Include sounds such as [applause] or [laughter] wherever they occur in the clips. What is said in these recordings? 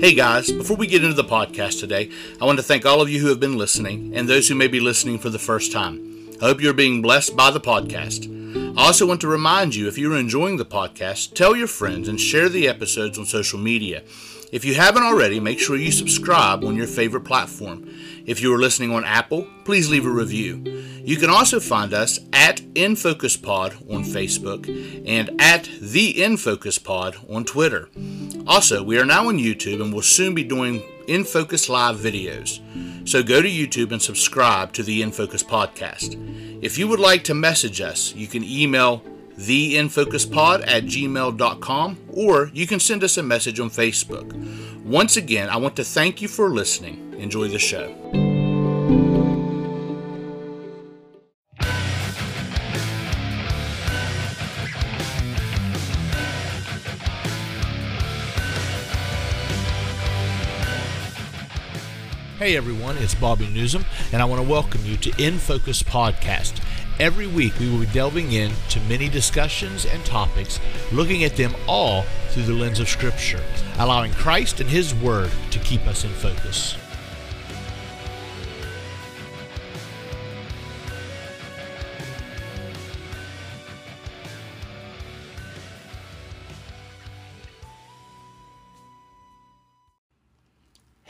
Hey guys, before we get into the podcast today, I want to thank all of you who have been listening and those who may be listening for the first time. I hope you're being blessed by the podcast. I also want to remind you if you're enjoying the podcast, tell your friends and share the episodes on social media. If you haven't already, make sure you subscribe on your favorite platform. If you are listening on Apple, please leave a review. You can also find us at InFocusPod on Facebook and at the InFocusPod on Twitter. Also, we are now on YouTube and will soon be doing In Focus Live videos. So go to YouTube and subscribe to the In Focus podcast. If you would like to message us, you can email theinfocuspod at gmail.com or you can send us a message on Facebook. Once again, I want to thank you for listening. Enjoy the show. Hey everyone, it's Bobby Newsom, and I want to welcome you to In Focus Podcast. Every week we will be delving into many discussions and topics, looking at them all through the lens of Scripture, allowing Christ and His Word to keep us in focus.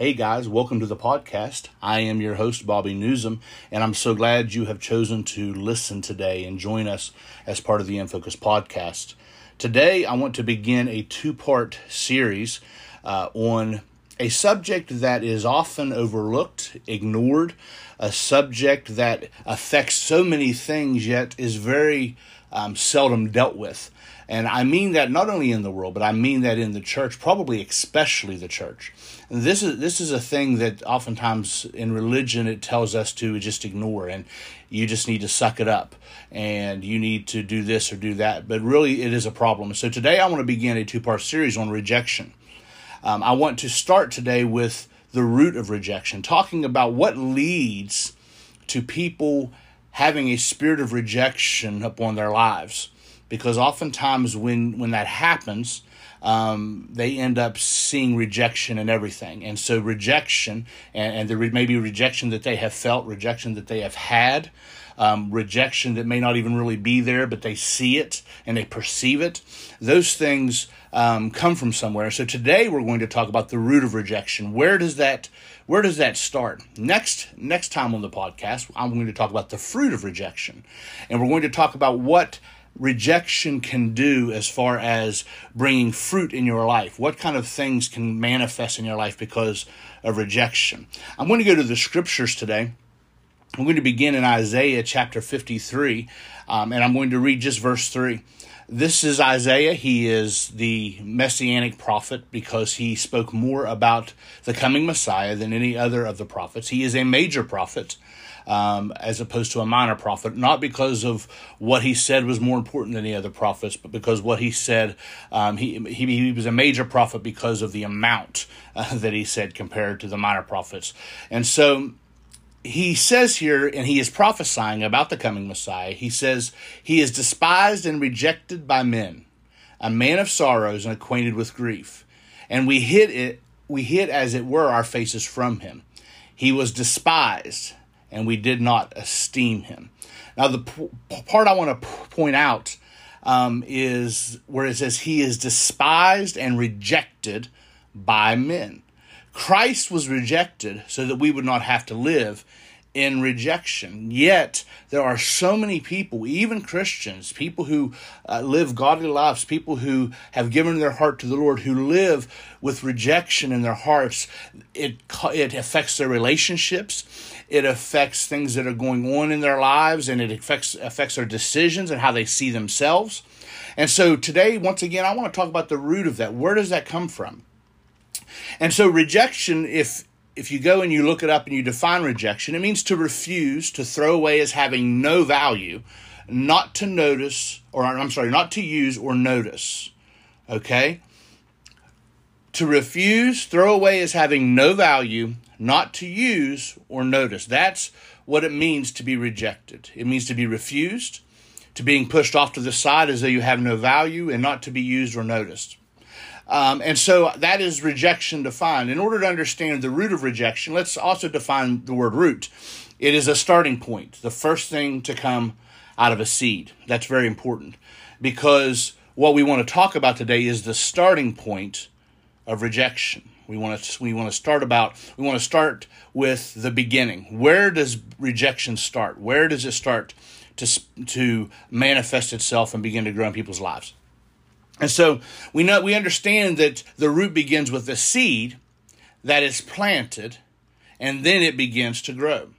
Hey guys, welcome to the podcast. I am your host, Bobby Newsom, and I'm so glad you have chosen to listen today and join us as part of the InFocus podcast. Today, I want to begin a two part series uh, on a subject that is often overlooked, ignored, a subject that affects so many things yet is very um, seldom dealt with. And I mean that not only in the world, but I mean that in the church, probably especially the church. And this is this is a thing that oftentimes in religion it tells us to just ignore and you just need to suck it up and you need to do this or do that. But really it is a problem. So today I want to begin a two-part series on rejection. Um, I want to start today with the root of rejection, talking about what leads to people having a spirit of rejection upon their lives. Because oftentimes when when that happens um, they end up seeing rejection and everything. And so rejection and, and there may be rejection that they have felt rejection that they have had um, rejection that may not even really be there but they see it and they perceive it. Those things um, come from somewhere. So today we're going to talk about the root of rejection. Where does that where does that start next next time on the podcast i'm going to talk about the fruit of rejection and we're going to talk about what rejection can do as far as bringing fruit in your life. What kind of things can manifest in your life because of rejection? I'm going to go to the scriptures today. I'm going to begin in Isaiah chapter 53, um, and I'm going to read just verse 3. This is Isaiah. He is the messianic prophet because he spoke more about the coming Messiah than any other of the prophets. He is a major prophet um, as opposed to a minor prophet, not because of what he said was more important than the other prophets, but because what he said, um, he, he, he was a major prophet because of the amount uh, that he said compared to the minor prophets. And so he says here, and he is prophesying about the coming Messiah, he says, He is despised and rejected by men, a man of sorrows and acquainted with grief. And we hid it, we hid as it were our faces from him. He was despised, and we did not esteem him. Now, the p- part I want to p- point out um, is where it says, He is despised and rejected by men. Christ was rejected so that we would not have to live in rejection. Yet, there are so many people, even Christians, people who uh, live godly lives, people who have given their heart to the Lord, who live with rejection in their hearts. It, it affects their relationships. It affects things that are going on in their lives and it affects affects their decisions and how they see themselves. And so today, once again, I want to talk about the root of that. Where does that come from? And so rejection, if if you go and you look it up and you define rejection, it means to refuse, to throw away as having no value, not to notice, or I'm sorry, not to use or notice. Okay? To refuse, throw away as having no value, not to use or notice. That's what it means to be rejected. It means to be refused, to being pushed off to the side as though you have no value, and not to be used or noticed. Um, and so that is rejection defined. In order to understand the root of rejection, let's also define the word root. It is a starting point, the first thing to come out of a seed. That's very important because what we want to talk about today is the starting point of rejection. We want to we want to start about we want to start with the beginning. Where does rejection start? Where does it start to to manifest itself and begin to grow in people's lives? And so we know we understand that the root begins with the seed that is planted and then it begins to grow.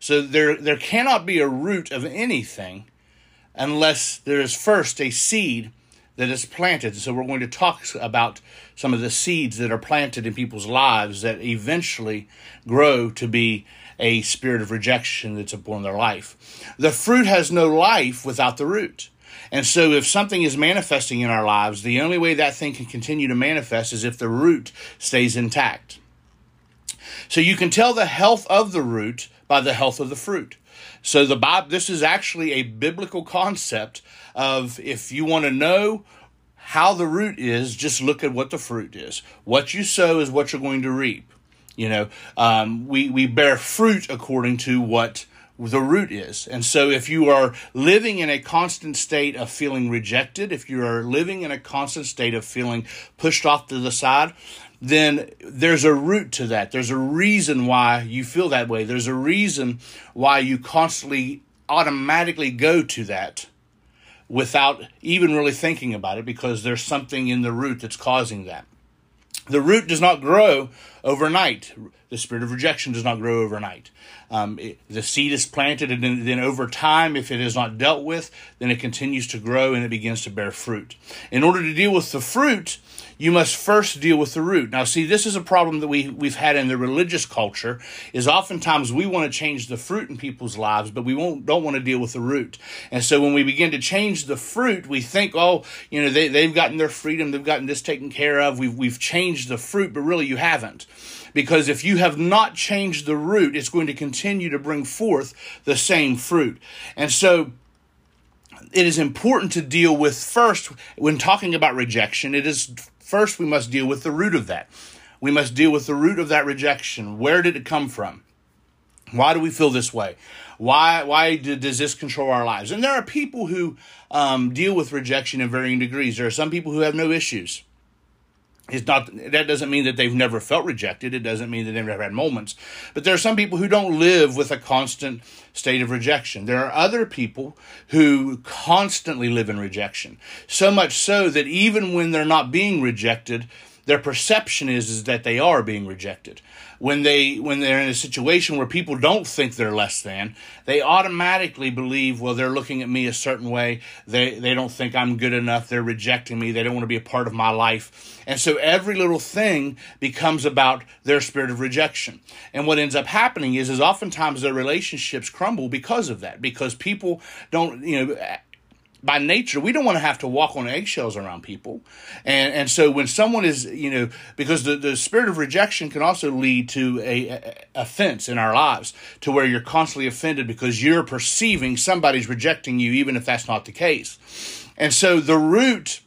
So there there cannot be a root of anything unless there is first a seed that is planted. So we're going to talk about some of the seeds that are planted in people's lives that eventually grow to be a spirit of rejection that's upon their life. The fruit has no life without the root. And so, if something is manifesting in our lives, the only way that thing can continue to manifest is if the root stays intact. So, you can tell the health of the root by the health of the fruit. So, the Bible, this is actually a biblical concept of if you want to know how the root is, just look at what the fruit is. What you sow is what you're going to reap. You know, um, we, we bear fruit according to what the root is. And so if you are living in a constant state of feeling rejected, if you are living in a constant state of feeling pushed off to the side, then there's a root to that. There's a reason why you feel that way. There's a reason why you constantly automatically go to that without even really thinking about it because there's something in the root that's causing that. The root does not grow overnight. The spirit of rejection does not grow overnight. Um, it, the seed is planted, and then, then, over time, if it is not dealt with, then it continues to grow and it begins to bear fruit. In order to deal with the fruit, you must first deal with the root. Now, see, this is a problem that we, we've had in the religious culture, is oftentimes we want to change the fruit in people's lives, but we won't, don't want to deal with the root. And so when we begin to change the fruit, we think, oh, you know, they, they've gotten their freedom, they've gotten this taken care of, we've, we've changed the fruit, but really you haven't. Because if you have not changed the root, it's going to continue to bring forth the same fruit. And so, it is important to deal with first when talking about rejection it is First, we must deal with the root of that. We must deal with the root of that rejection. Where did it come from? Why do we feel this way? Why why does this control our lives? And there are people who um, deal with rejection in varying degrees. There are some people who have no issues. It's not that doesn't mean that they've never felt rejected. It doesn't mean that they've never had moments. But there are some people who don't live with a constant state of rejection. There are other people who constantly live in rejection. So much so that even when they're not being rejected, their perception is, is that they are being rejected. When they when they're in a situation where people don't think they're less than they automatically believe well they're looking at me a certain way. They they don't think i'm good enough. They're rejecting me. They don't want to be a part of my life. And so every little thing becomes about their spirit of rejection. And what ends up happening is is oftentimes their relationships crumble because of that because people don't you know by nature, we don't want to have to walk on eggshells around people. And and so when someone is, you know, because the, the spirit of rejection can also lead to a, a offense in our lives, to where you're constantly offended because you're perceiving somebody's rejecting you, even if that's not the case. And so the root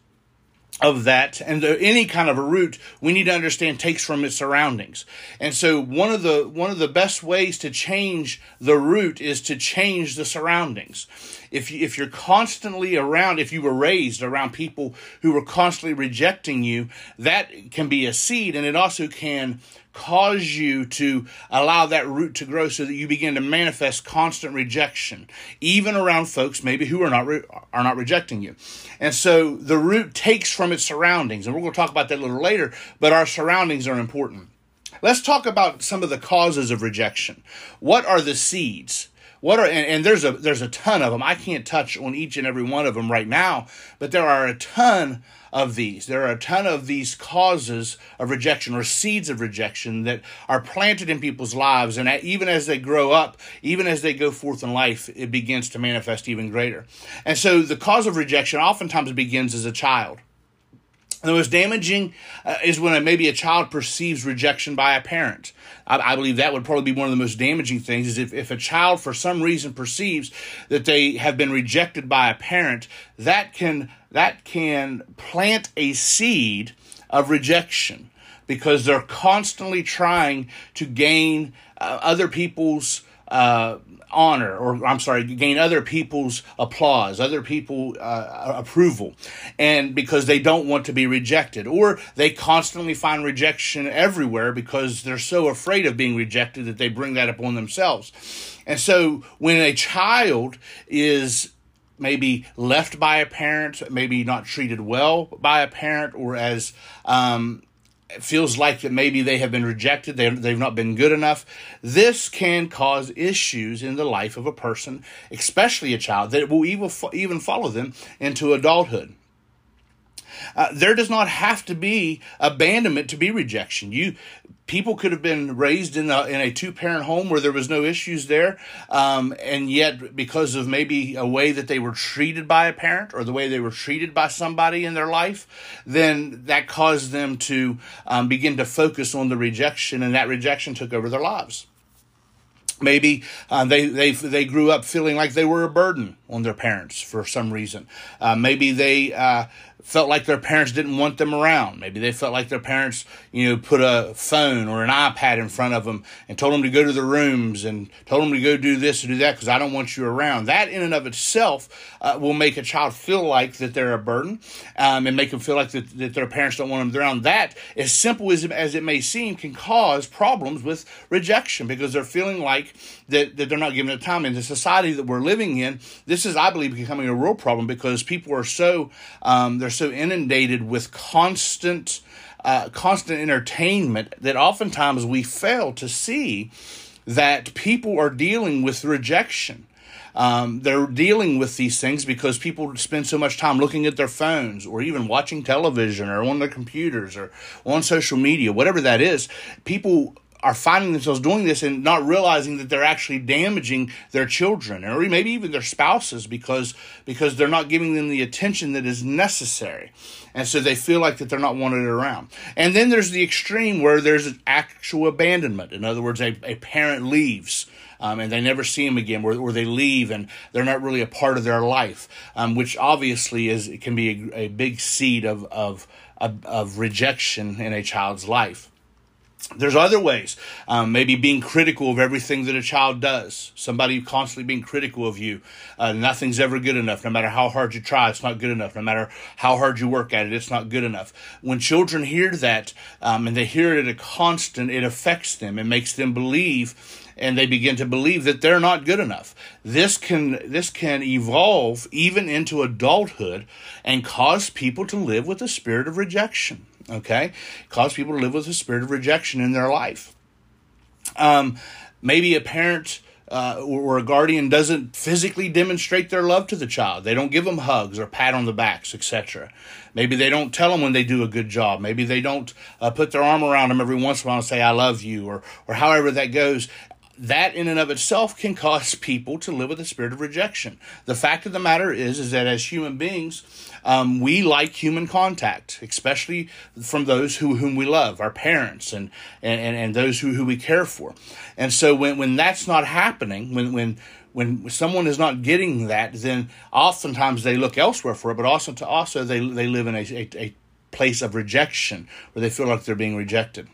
of that and the, any kind of a root we need to understand takes from its surroundings and so one of the one of the best ways to change the root is to change the surroundings if you, if you're constantly around if you were raised around people who were constantly rejecting you that can be a seed and it also can cause you to allow that root to grow so that you begin to manifest constant rejection even around folks maybe who are not re- are not rejecting you. And so the root takes from its surroundings and we're going to talk about that a little later but our surroundings are important. Let's talk about some of the causes of rejection. What are the seeds what are and, and, there's a there's a ton of them i can't touch on each and every one of them right now but there are a ton of these. There are a ton of these causes of rejection or seeds of rejection that are planted in people's lives. And even as they grow up, even as they go forth in life, it begins to manifest even greater. And so the cause of rejection oftentimes begins as a child. The most damaging uh, is when maybe a child perceives rejection by a parent. I, I, believe that would probably be one of the most damaging things is if, if a child for some reason perceives that they have been rejected by a parent, that can that can plant a seed of rejection because they're constantly trying to gain uh, other people's uh, honor, or I'm sorry, gain other people's applause, other people uh, approval, and because they don't want to be rejected, or they constantly find rejection everywhere because they're so afraid of being rejected that they bring that upon themselves. And so when a child is maybe left by a parent, maybe not treated well by a parent, or as um, feels like that maybe they have been rejected, they, they've not been good enough. This can cause issues in the life of a person, especially a child, that will even, even follow them into adulthood. Uh, there does not have to be abandonment to be rejection. You people could have been raised in a, in a two parent home where there was no issues there, um, and yet because of maybe a way that they were treated by a parent or the way they were treated by somebody in their life, then that caused them to um, begin to focus on the rejection, and that rejection took over their lives. Maybe uh, they, they, they grew up feeling like they were a burden on their parents for some reason. Uh, maybe they uh, felt like their parents didn't want them around. Maybe they felt like their parents, you know, put a phone or an iPad in front of them and told them to go to the rooms and told them to go do this or do that because I don't want you around. That in and of itself uh, will make a child feel like that they're a burden um, and make them feel like that, that their parents don't want them around. That, as simple as, as it may seem, can cause problems with rejection because they're feeling like that, that they're not given the time. In the society that we're living in, this is, I believe, becoming a real problem because people are so, um, they're so inundated with constant, uh, constant entertainment that oftentimes we fail to see that people are dealing with rejection. Um, they're dealing with these things because people spend so much time looking at their phones or even watching television or on their computers or on social media, whatever that is. People are finding themselves doing this and not realizing that they're actually damaging their children or maybe even their spouses because because they're not giving them the attention that is necessary. And so they feel like that they're not wanted around. And then there's the extreme where there's an actual abandonment. In other words a, a parent leaves um, and they never see them again, or, or they leave and they're not really a part of their life, um, which obviously is can be a, a big seed of, of, of, of rejection in a child's life. There's other ways, um, maybe being critical of everything that a child does. Somebody constantly being critical of you. Uh, nothing's ever good enough. No matter how hard you try, it's not good enough. No matter how hard you work at it, it's not good enough. When children hear that um, and they hear it at a constant, it affects them. It makes them believe and they begin to believe that they're not good enough. This can this can evolve even into adulthood and cause people to live with a spirit of rejection okay? Cause people to live with a spirit of rejection in their life. Um, maybe a parent uh, or a guardian doesn't physically demonstrate their love to the child. They don't give them hugs or pat on the backs, etc. Maybe they don't tell them when they do a good job. Maybe they don't uh, put their arm around them every once in a while and say, I love you, or, or however that goes that in and of itself can cause people to live with a spirit of rejection. The fact of the matter is, is that as human beings, um, we like human contact, especially from those who whom we love, our parents and and, and those who, who we care for. And so when, when that's not happening, when when when someone is not getting that, then oftentimes they look elsewhere for it, but also to also they they live in a, a, a place of rejection where they feel like they're being rejected.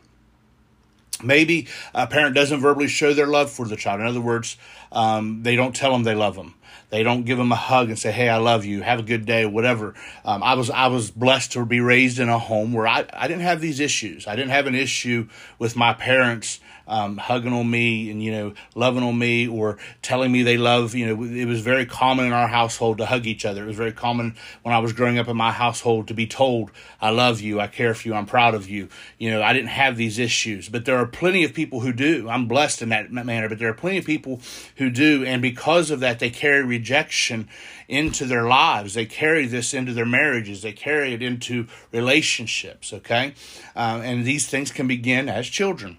Maybe a parent doesn't verbally show their love for the child. In other words, um, they don't tell them they love them. They don't give them a hug and say, "Hey, I love you. Have a good day." Whatever. Um, I was I was blessed to be raised in a home where I, I didn't have these issues. I didn't have an issue with my parents um, hugging on me and you know loving on me or telling me they love you know it was very common in our household to hug each other. It was very common when i was growing up in my household to be told i love you i care for you i'm proud of you. You know i didn't have these issues. But there are plenty of people who do. I'm blessed in that manner. But there are plenty of people who do. And because of that they carry rejection into their lives. They carry this into their marriages. They carry it into relationships okay? Um, and these things can begin as children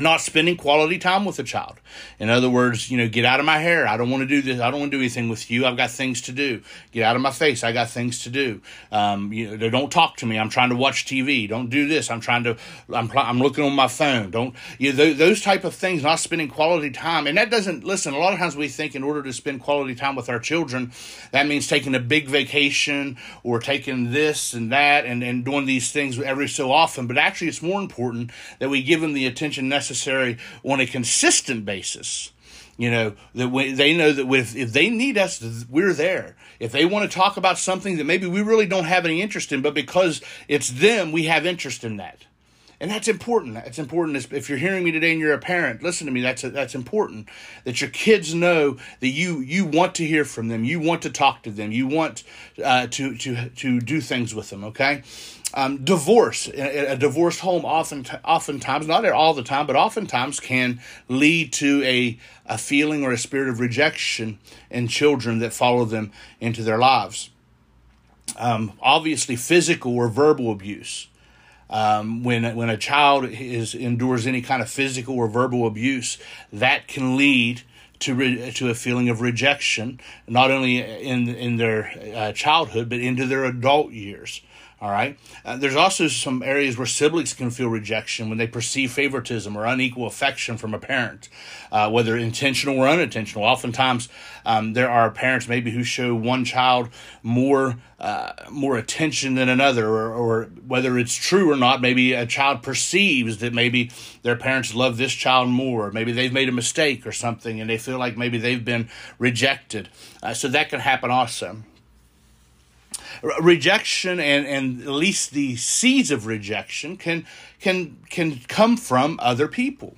not spending quality time with a child. In other words, you know, get out of my hair. I don't want to do this. I don't want to do anything with you. I've got things to do. Get out of my face. I got things to do. Um, you know, don't talk to me. I'm trying to watch TV. Don't do this. I'm trying to. I'm I'm looking on my phone. Don't you know, those type of things. Not spending quality time, and that doesn't listen. A lot of times we think in order to spend quality time with our children, that means taking a big vacation or taking this and that and and doing these things every so often. But actually, it's more important that we give them the attention necessary necessary on a consistent basis. You know that we, they know that if they need us, we're there. If they want to talk about something that maybe we really don't have any interest in, but because it's them, we have interest in that and that's important. that's important if you're hearing me today and you're a parent. Listen to me. That's a, that's important that your kids know that you you want to hear from them. You want to talk to them. You want uh, to to to do things with them. Okay. Um, divorce, a, divorced home, often oftentimes, not all the time, but oftentimes can lead to a a feeling or a spirit of rejection in children that follow them into their lives. Um, obviously, physical or verbal abuse um, when when a child is endures any kind of physical or verbal abuse, that can lead to re, to a feeling of rejection, not only in in their uh, childhood but into their adult years. All right. Uh, there's also some areas where siblings can feel rejection when they perceive favoritism or unequal affection from a parent, uh, whether intentional or unintentional. Oftentimes, um, there are parents maybe who show one child more uh, more attention than another, or, or whether it's true or not. Maybe a child perceives that maybe their parents love this child more. Maybe they've made a mistake or something, and they feel like maybe they've been rejected. Uh, so that can happen also rejection and, and at least the seeds of rejection can can can come from other people,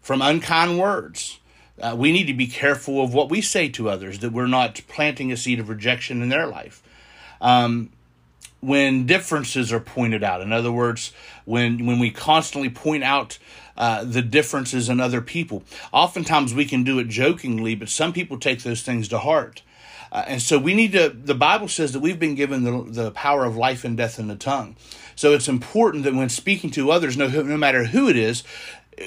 from unkind words. Uh, we need to be careful of what we say to others, that we're not planting a seed of rejection in their life. Um, when differences are pointed out, in other words, when when we constantly point out uh, the differences in other people, oftentimes we can do it jokingly, but some people take those things to heart. Uh, and so we need to, the Bible says that we've been given the, the power of life and death in the tongue. So it's important that when speaking to others, no, no matter who it is,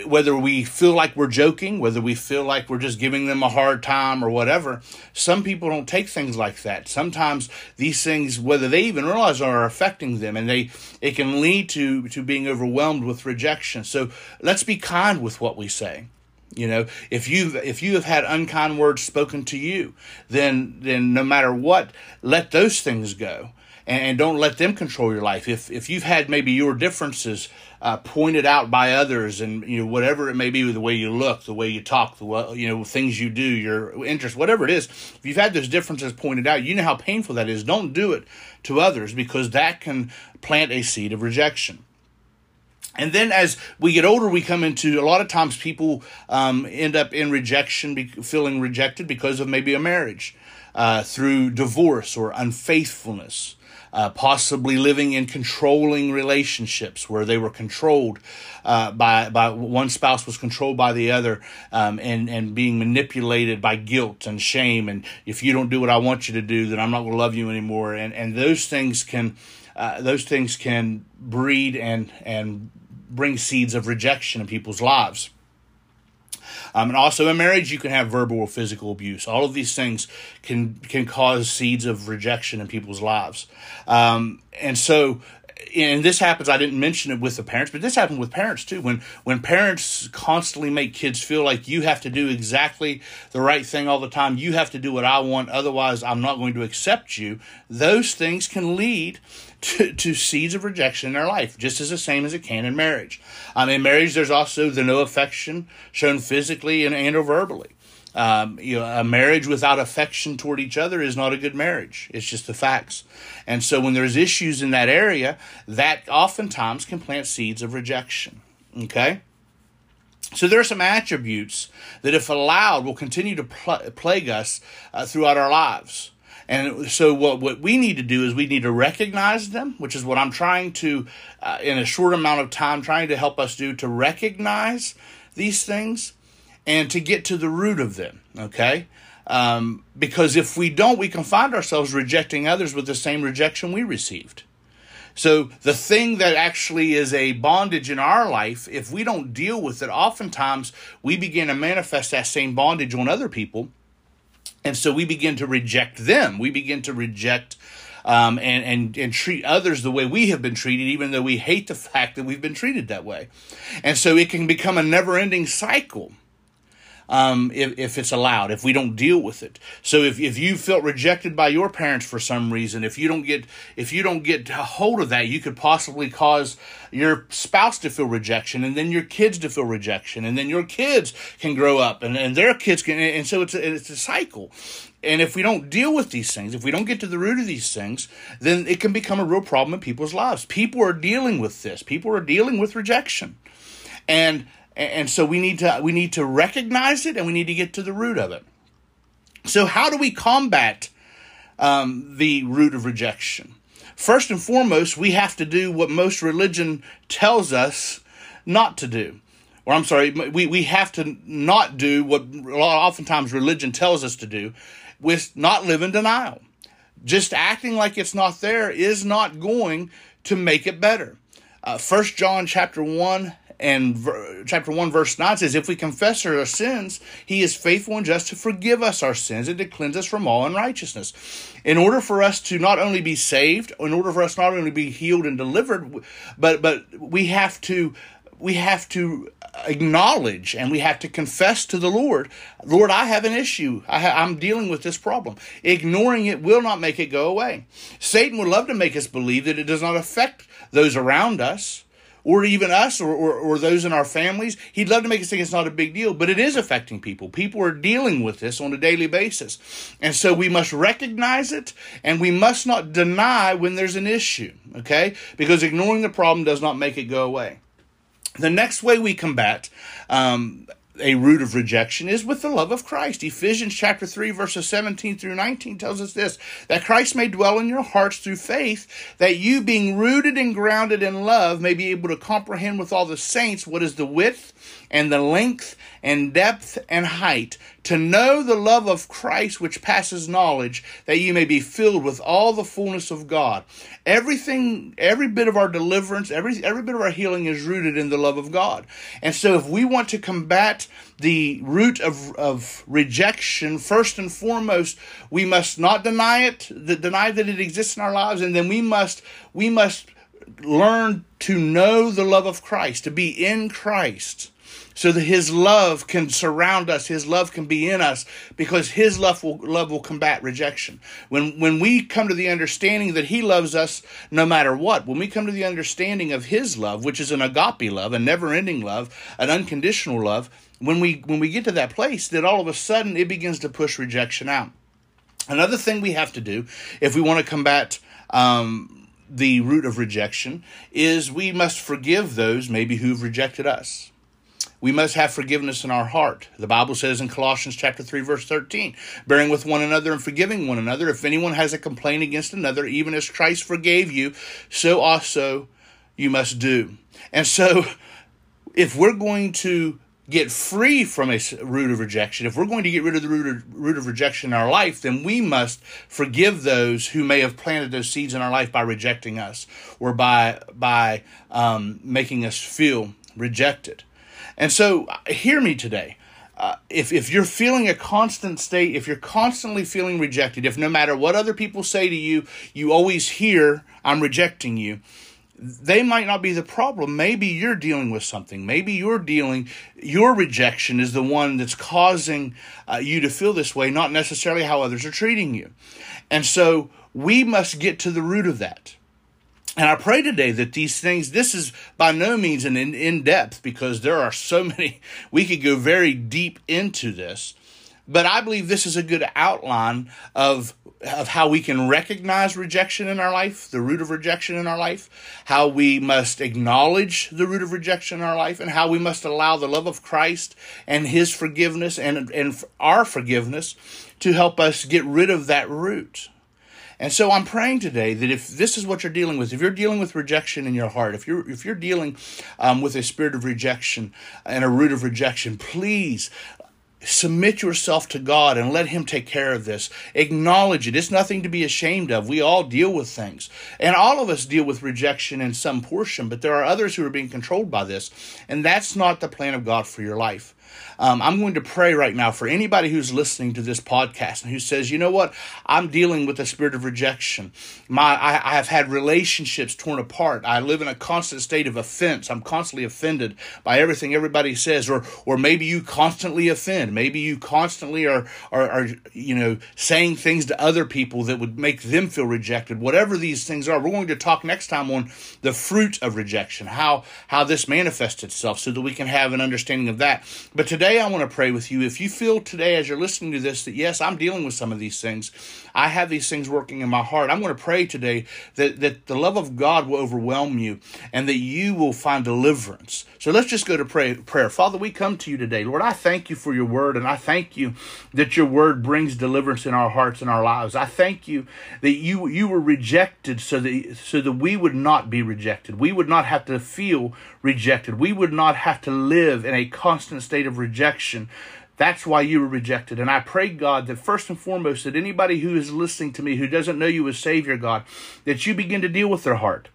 whether we feel like we're joking, whether we feel like we're just giving them a hard time or whatever, some people don't take things like that. Sometimes these things, whether they even realize are affecting them, and they it can lead to to being overwhelmed with rejection. So let's be kind with what we say. You know, if you if you have had unkind words spoken to you, then then no matter what, let those things go, and, don't let them control your life. If if you've had maybe your differences uh, pointed out by others, and you know whatever it may be, with the way you look, the way you talk, the way, you know things you do, your interest, whatever it is, if you've had those differences pointed out, you know how painful that is. Don't do it to others because that can plant a seed of rejection. And then as we get older, we come into a lot of times people um, end up in rejection, feeling rejected because of maybe a marriage, uh, through divorce or unfaithfulness. Uh, possibly living in controlling relationships where they were controlled uh, by by one spouse was controlled by the other um, and and being manipulated by guilt and shame and if you don't do what I want you to do then I'm not going to love you anymore and and those things can uh, those things can breed and and bring seeds of rejection in people's lives. Um, and also in marriage, you can have verbal or physical abuse. All of these things can can cause seeds of rejection in people's lives. Um, and so and this happens i didn't mention it with the parents but this happened with parents too when when parents constantly make kids feel like you have to do exactly the right thing all the time you have to do what i want otherwise i'm not going to accept you those things can lead to, to seeds of rejection in their life just as the same as it can in marriage um, in marriage there's also the no affection shown physically and, and or verbally um, you know, a marriage without affection toward each other is not a good marriage. It's just the facts. And so when there's issues in that area, that oftentimes can plant seeds of rejection. Okay? So there are some attributes that, if allowed, will continue to pl- plague us uh, throughout our lives. And so, what, what we need to do is we need to recognize them, which is what I'm trying to, uh, in a short amount of time, trying to help us do to recognize these things and to get to the root of them, okay? Um, because if we don't, we can find ourselves rejecting others with the same rejection we received. So the thing that actually is a bondage in our life, if we don't deal with it, oftentimes we begin to manifest that same bondage on other people. And so we begin to reject them. We begin to reject um, and, and, and treat others the way we have been treated, even though we hate the [laughs] fact that we've been treated that way. And so it can become a never ending cycle um, if, if it's allowed, if we don't deal with it. So if, if you felt rejected by your parents for some reason, if you don't get if you don't get a hold of that, you could possibly cause your spouse to feel rejection, and then your kids to feel rejection, and then your kids can grow up, and, and their kids can, and so it's a, it's a cycle. And if we don't deal with these things, if we don't get to the root of these things, then it can become a real problem in people's lives. People are dealing with this. People are dealing with rejection. And and so we need to we need to recognize it and we need to get to the root of it. So how do we combat um, the root of rejection? First and foremost we have to do what most religion tells us not to do. Or i'm sorry we, we have to not do what oftentimes religion tells us to do with not live in denial. Just acting like it's not there is not going to make it better. Uh, First John chapter 1 and ver- chapter 1 verse 9 says if we confess our sins he is faithful and just to forgive us our sins and to cleanse us from all unrighteousness in order for us to not only be saved in order for us not only to be healed and delivered but but we have to we have to acknowledge and we have to confess to the Lord, Lord, I have an issue. I am dealing with this problem. Ignoring it will not make it go away. Satan would love to make us believe that it does not affect those around us or even us or, or, or, those in our families. He'd love to make us think it's not a big deal, but it is affecting people. People are dealing with this on a daily basis. And so we must recognize it and we must not deny when there's an issue, okay? Because ignoring the problem does not make it go away. The next way we combat um, a root of rejection is with the love of Christ. Ephesians chapter 3 verses 17 through 19 tells us this, that Christ may dwell in your hearts through faith, that you being rooted and grounded in love may be able to comprehend with all the saints what is the width and the length and depth and height, to know the love of Christ which passes knowledge, that you may be filled with all the fullness of God. Everything, every bit of our deliverance, every every bit of our healing is rooted in the love of God. And so if we want to combat the root of, of rejection, first and foremost, we must not deny it, deny that it exists in our lives, and then we must we must learn to know the love of Christ, to be in Christ so that his love can surround us his love can be in us because his love will love will combat rejection. When when we come to the understanding that he loves us no matter what when we come to the understanding of his love which is an agape love a never-ending love an unconditional love when we when we get to that place that all of a sudden it begins to push rejection out. Another thing we have to do if we want to combat um, the root of rejection is we must forgive those maybe who've rejected us we must have forgiveness in our heart. The Bible says in Colossians chapter 3 verse 13, bearing with one another and forgiving one another if anyone has a complaint against another, even as Christ forgave you, so also you must do. And so if we're going to get free from a root of rejection, if we're going to get rid of the root of, root of rejection in our life, then we must forgive those who may have planted those seeds in our life by rejecting us or by by um, making us feel rejected. And so, hear me today. Uh, if, if you're feeling a constant state, if you're constantly feeling rejected, if no matter what other people say to you, you always hear, I'm rejecting you, they might not be the problem. Maybe you're dealing with something. Maybe you're dealing, your rejection is the one that's causing uh, you to feel this way, not necessarily how others are treating you. And so we must get to the root of that. And I pray today that these things, this is by no means an in, in depth because there are so [laughs] many, we could go very deep into this. But I believe this is a good outline of, of how we can recognize rejection in our life, the root of rejection in our life, how we must acknowledge the root of rejection in our life, and how we must allow the love of Christ and His forgiveness and, and our forgiveness to help us get rid of that root. And so I'm praying today that if this is what you're dealing with, if you're dealing with rejection in your heart, if you're if you're dealing um, with a spirit of rejection and a root of rejection, please submit yourself to God and let Him take care of this. Acknowledge it. It's nothing to be ashamed of. We all deal with things. And all of us deal with rejection in some portion, but there are others who are being controlled by this. And that's not the plan of God for your life. Um, I'm going to pray right now for anybody who's listening to this podcast and who says, you know what, I'm dealing with a spirit of rejection. My, I, I have had relationships torn apart. I live in a constant state of offense. I'm constantly offended by everything everybody says, or or maybe you constantly offend. Maybe you constantly are are, are you know saying things to other people that would make them feel rejected. Whatever these things are, we're going to talk next time on the fruit of rejection, how how this manifests itself, so that we can have an understanding of that. But today I want to pray with you. If you feel today as you're listening to this that yes, I'm dealing with some of these things, I have these things working in my heart. I'm going to pray today that, that the love of God will overwhelm you and that you will find deliverance. So let's just go to pray, prayer. Father, we come to you today. Lord, I thank you for your word and I thank you that your word brings deliverance in our hearts and our lives. I thank you that you you were rejected so that so that we would not be rejected. We would not have to feel rejected. We would not have to live in a constant state of rejection. That's why you were rejected. And I pray, God, that first and foremost, that anybody who is listening to me who doesn't know you as Savior, God, that you begin to deal with their heart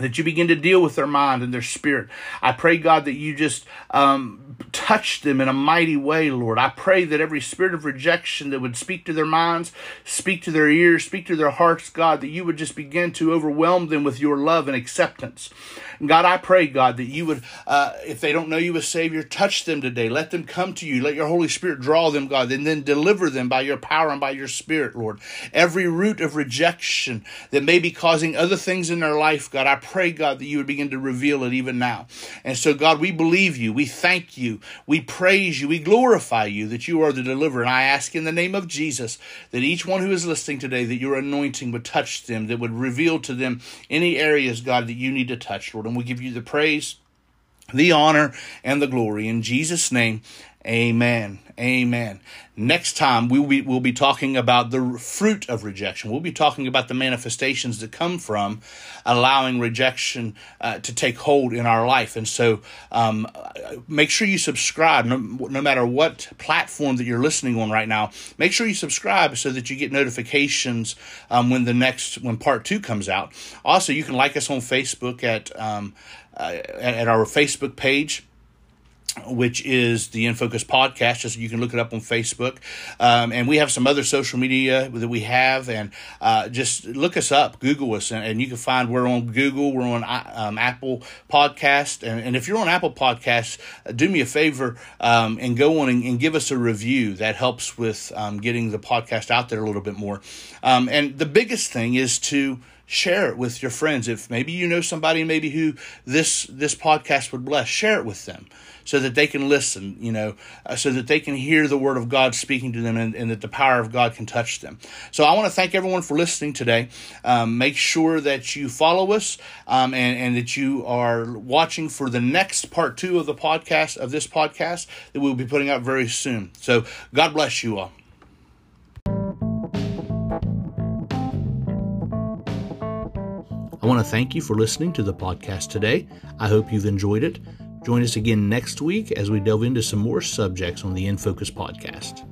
that you begin to deal with their mind and their spirit. I pray, God, that you just um, touch them in a mighty way, Lord. I pray that every spirit of rejection that would speak to their minds, speak to their ears, speak to their hearts, God, that you would just begin to overwhelm them with your love and acceptance. God, I pray, God, that you would, uh, if they don't know you as Savior, touch them today. Let them come to you. Let your Holy Spirit draw them, God, and then deliver them by your power and by your Spirit, Lord. Every root of rejection that may be causing other things in their life, God, I pray, God, that you would begin to reveal it even now. And so, God, we believe you. We thank you. We praise you. We glorify you that you are the deliverer. And I ask in the name of Jesus that each one who is listening today, that your anointing would touch them, that would reveal to them any areas, God, that you need to touch, Lord. And we give you the praise, the honor, and the glory. In Jesus' name, Amen. Amen. Next time we will be, we'll be talking about the fruit of rejection. We'll be talking about the manifestations that come from allowing rejection uh, to take hold in our life. And so um, make sure you subscribe, no, no, matter what platform that you're listening on right now. Make sure you subscribe so that you get notifications um, when the next when part two comes out. Also, you can like us on Facebook at um, uh, at our Facebook page which is the InFocus podcast. Just you can look it up on Facebook, um, and we have some other social media that we have, and uh, just look us up, Google us, and, and, you can find we're on Google, we're on um, Apple Podcast, and, and if you're on Apple Podcasts, uh, do me a favor um, and go on and, and, give us a review. That helps with um, getting the podcast out there a little bit more. Um, and the biggest thing is to share it with your friends if maybe you know somebody maybe who this this podcast would bless share it with them so that they can listen, you know, uh, so that they can hear the word of God speaking to them and, and, that the power of God can touch them. So I want to thank everyone for listening today. Um, make sure that you follow us um, and, and that you are watching for the next part two of the podcast, of this podcast that we'll be putting out very soon. So God bless you all. I want to thank you for listening to the podcast today. I hope you've enjoyed it. Join us again next week as we delve into some more subjects on the In Focus podcast.